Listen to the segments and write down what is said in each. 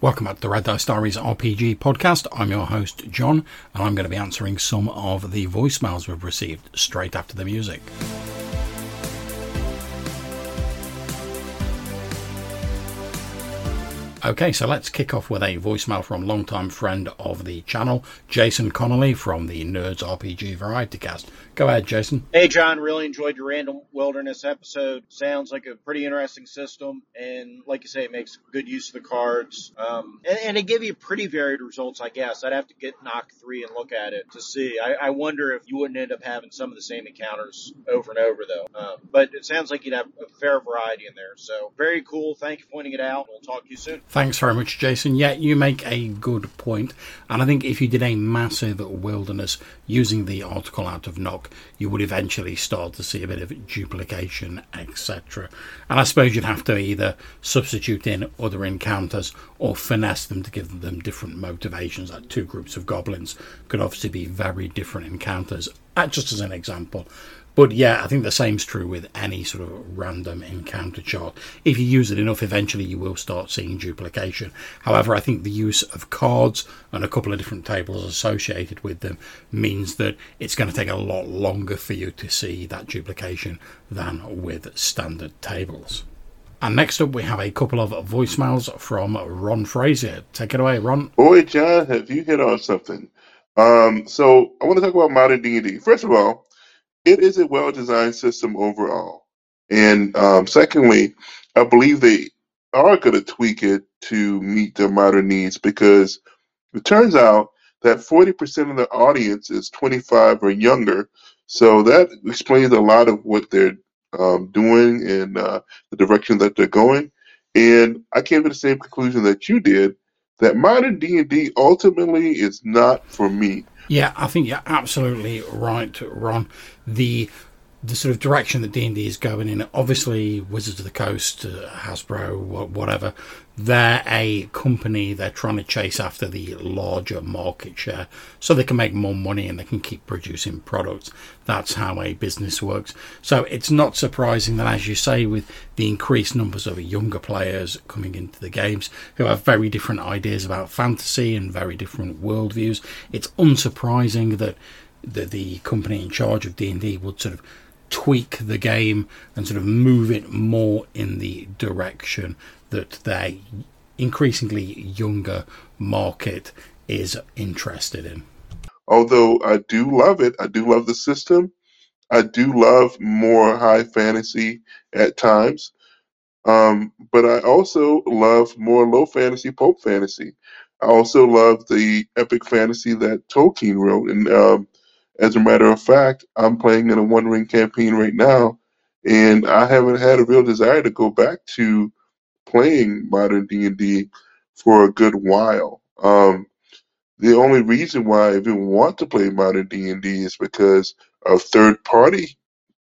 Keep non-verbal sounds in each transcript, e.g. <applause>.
Welcome back to the Red Dice RPG podcast. I'm your host, John, and I'm going to be answering some of the voicemails we've received straight after the music. Okay, so let's kick off with a voicemail from longtime friend of the channel, Jason Connolly from the Nerds RPG Variety Cast. Go ahead, Jason. Hey, John, really enjoyed your Random Wilderness episode. Sounds like a pretty interesting system, and like you say, it makes good use of the cards. Um, and, and it gave you pretty varied results, I guess. I'd have to get Knock 3 and look at it to see. I, I wonder if you wouldn't end up having some of the same encounters over and over, though. Um, but it sounds like you'd have a fair variety in there. So, very cool. Thank you for pointing it out. We'll talk to you soon. Thanks very much, Jason. Yeah, you make a good point. And I think if you did a massive wilderness using the article out of Knock, you would eventually start to see a bit of duplication, etc. And I suppose you'd have to either substitute in other encounters or finesse them to give them different motivations. Like two groups of goblins could obviously be very different encounters, Ah, just as an example. But yeah, I think the same's true with any sort of random encounter chart. If you use it enough, eventually you will start seeing duplication. However, I think the use of cards and a couple of different tables associated with them means that it's going to take a lot longer for you to see that duplication than with standard tables. And next up, we have a couple of voicemails from Ron Frazier. Take it away, Ron. Boy, John, have you hit on something? Um, so I want to talk about modern D&D. First of all, it is a well-designed system overall. And um, secondly, I believe they are going to tweak it to meet their modern needs because it turns out that 40% of the audience is 25 or younger. So that explains a lot of what they're um, doing and uh, the direction that they're going. And I came to the same conclusion that you did that modern D&D ultimately is not for me. Yeah, I think you're absolutely right, Ron. The the sort of direction that D and D is going in. Obviously, Wizards of the Coast, uh, Hasbro, whatever, they're a company. They're trying to chase after the larger market share, so they can make more money and they can keep producing products. That's how a business works. So it's not surprising that, as you say, with the increased numbers of younger players coming into the games who have very different ideas about fantasy and very different worldviews, it's unsurprising that the, the company in charge of D&D would sort of tweak the game and sort of move it more in the direction that their increasingly younger market is interested in. Although I do love it, I do love the system. I do love more high fantasy at times. Um, but I also love more low fantasy, pulp fantasy. I also love the epic fantasy that Tolkien wrote. And um, as a matter of fact, I'm playing in a One Ring campaign right now, and I haven't had a real desire to go back to playing modern D and D for a good while. Um, the only reason why I even want to play modern D and D is because of third party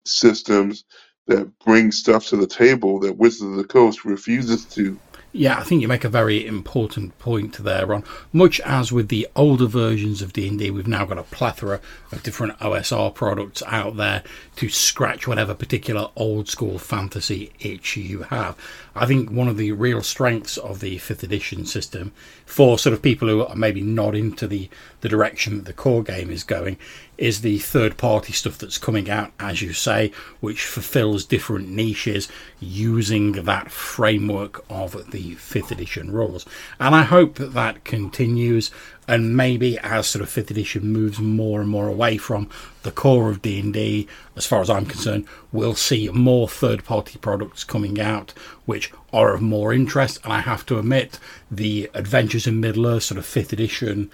systems that bring stuff to the table that Wizards of the Coast refuses to. Yeah, I think you make a very important point there, Ron. Much as with the older versions of D&D, we've now got a plethora of different OSR products out there to scratch whatever particular old school fantasy itch you have. I think one of the real strengths of the 5th edition system for sort of people who are maybe not into the, the direction that the core game is going is the third party stuff that's coming out, as you say, which fulfills different niches using that framework of the fifth edition rules. And I hope that that continues. And maybe as sort of fifth edition moves more and more away from the core of D and D, as far as I'm concerned, we'll see more third party products coming out which are of more interest. And I have to admit, the Adventures in Middle Earth sort of fifth edition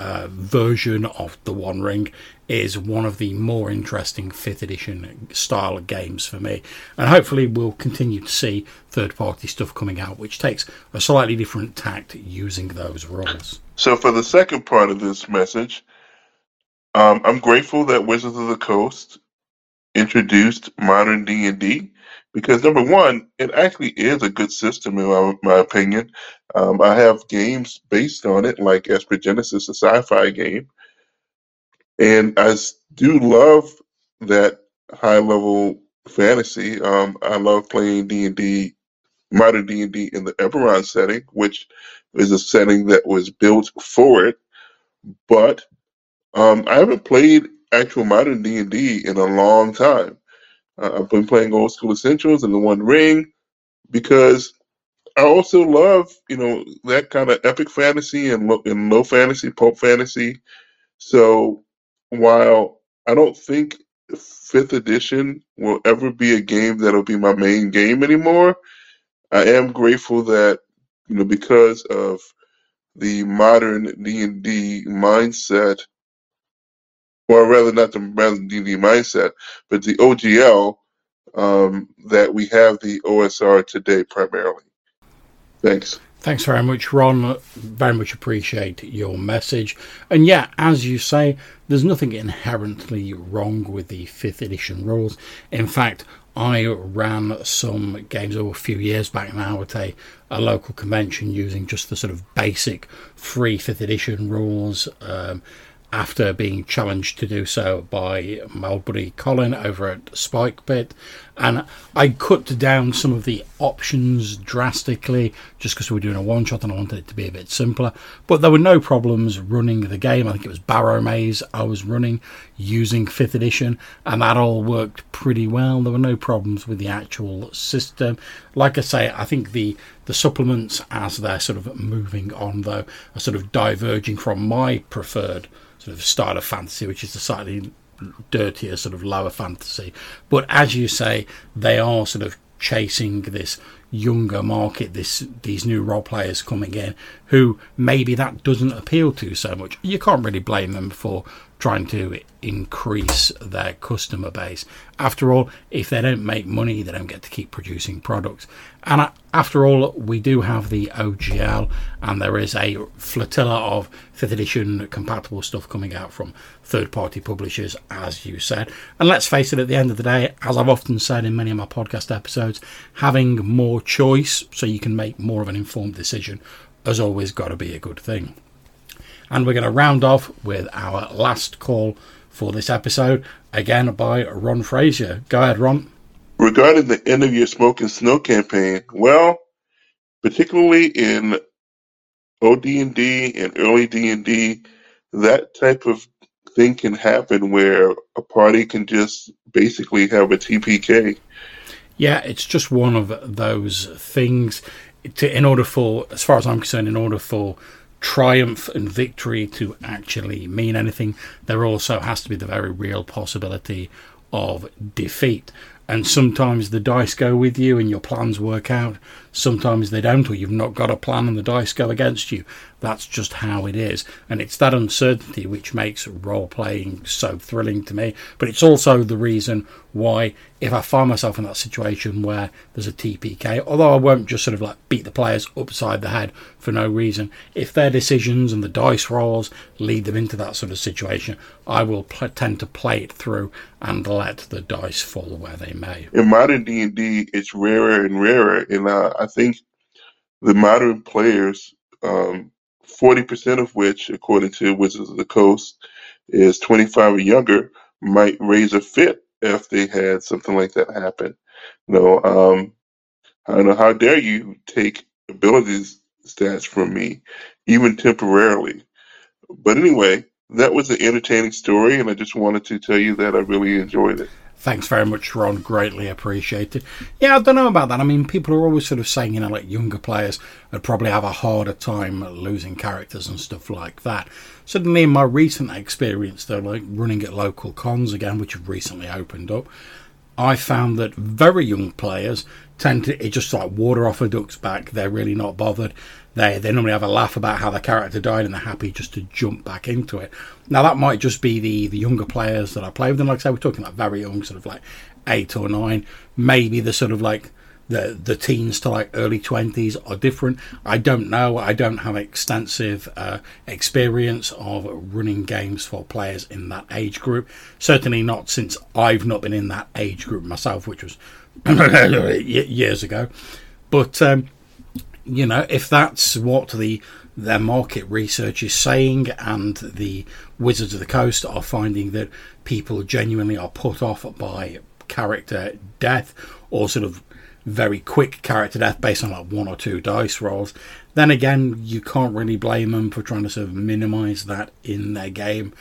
uh, version of the One Ring is one of the more interesting 5th edition style games for me. And hopefully, we'll continue to see third party stuff coming out, which takes a slightly different tact using those rules. So, for the second part of this message, um, I'm grateful that Wizards of the Coast introduced modern D&D because number one, it actually is a good system in my, my opinion. Um, I have games based on it, like Esper Genesis, a sci-fi game, and I do love that high level fantasy. Um, I love playing D and D modern D and D in the Eberron setting, which is a setting that was built for it. But um, I haven't played actual modern D and D in a long time. Uh, I've been playing old school essentials and the One Ring because I also love you know that kind of epic fantasy and and low fantasy, pulp fantasy. So while I don't think fifth edition will ever be a game that'll be my main game anymore, I am grateful that you know because of the modern D and D mindset, or rather not the modern D and D mindset, but the OGL um, that we have the OSR today primarily. Thanks. Thanks very much, Ron. Very much appreciate your message. And yeah, as you say, there's nothing inherently wrong with the 5th edition rules. In fact, I ran some games over a few years back now at a, a local convention using just the sort of basic free 5th edition rules. Um, after being challenged to do so by my old buddy Colin over at Spike Pit. And I cut down some of the options drastically just because we were doing a one shot and I wanted it to be a bit simpler. But there were no problems running the game. I think it was Barrowmaze I was running using 5th edition, and that all worked pretty well. There were no problems with the actual system. Like I say, I think the the supplements as they're sort of moving on though are sort of diverging from my preferred sort of style of fantasy, which is the slightly dirtier, sort of lower fantasy. But as you say, they are sort of chasing this younger market, this these new role players coming in who maybe that doesn't appeal to so much. You can't really blame them for trying to increase their customer base. After all, if they don't make money, they don't get to keep producing products. And after all, we do have the OGL, and there is a flotilla of 5th edition compatible stuff coming out from third party publishers, as you said. And let's face it, at the end of the day, as I've often said in many of my podcast episodes, having more choice so you can make more of an informed decision has always got to be a good thing. And we're going to round off with our last call for this episode, again by Ron Frazier. Go ahead, Ron. Regarding the end of your smoke and snow campaign, well, particularly in OD&D and early D&D, that type of thing can happen where a party can just basically have a TPK. Yeah, it's just one of those things. To, in order for, as far as I'm concerned, in order for triumph and victory to actually mean anything, there also has to be the very real possibility of defeat. And sometimes the dice go with you and your plans work out. Sometimes they don't, or you've not got a plan and the dice go against you. That's just how it is. And it's that uncertainty which makes role playing so thrilling to me. But it's also the reason why, if I find myself in that situation where there's a TPK, although I won't just sort of like beat the players upside the head for no reason, if their decisions and the dice rolls lead them into that sort of situation, I will pl- tend to play it through and let the dice fall where they may. In modern D&D, it's rarer and rarer. And uh, I think the modern players um, forty percent of which, according to Wizards of the Coast, is twenty-five or younger, might raise a fit if they had something like that happen. You know, um, I don't know how dare you take abilities stats from me, even temporarily. But anyway, that was an entertaining story, and I just wanted to tell you that I really enjoyed it. Thanks very much, Ron. Greatly appreciated. Yeah, I don't know about that. I mean, people are always sort of saying, you know, like younger players would probably have a harder time losing characters and stuff like that. Certainly, in my recent experience, though, like running at local cons again, which have recently opened up, I found that very young players tend to it just like water off a duck's back. They're really not bothered. They they normally have a laugh about how the character died and they're happy just to jump back into it. Now that might just be the the younger players that I play with, and like I say, we're talking like very young, sort of like eight or nine, maybe the sort of like the the teens to like early 20s are different i don't know i don't have extensive uh, experience of running games for players in that age group certainly not since i've not been in that age group myself which was <coughs> years ago but um, you know, if that's what the their market research is saying, and the Wizards of the Coast are finding that people genuinely are put off by character death or sort of very quick character death based on like one or two dice rolls, then again, you can't really blame them for trying to sort of minimize that in their game.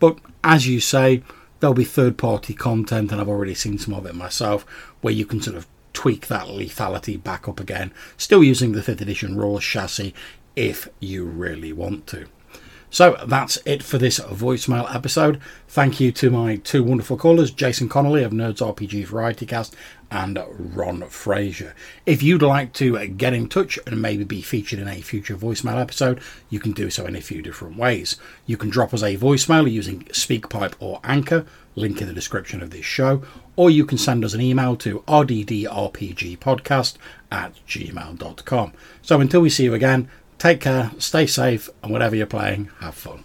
But as you say, there'll be third party content, and I've already seen some of it myself, where you can sort of tweak that lethality back up again, still using the 5th edition rules chassis if you really want to. So that's it for this voicemail episode. Thank you to my two wonderful callers, Jason Connolly of Nerds RPG Variety Cast and Ron Frazier. If you'd like to get in touch and maybe be featured in a future voicemail episode, you can do so in a few different ways. You can drop us a voicemail using SpeakPipe or Anchor, link in the description of this show, or you can send us an email to rddrpgpodcast at gmail.com. So until we see you again, take care, stay safe, and whatever you're playing, have fun.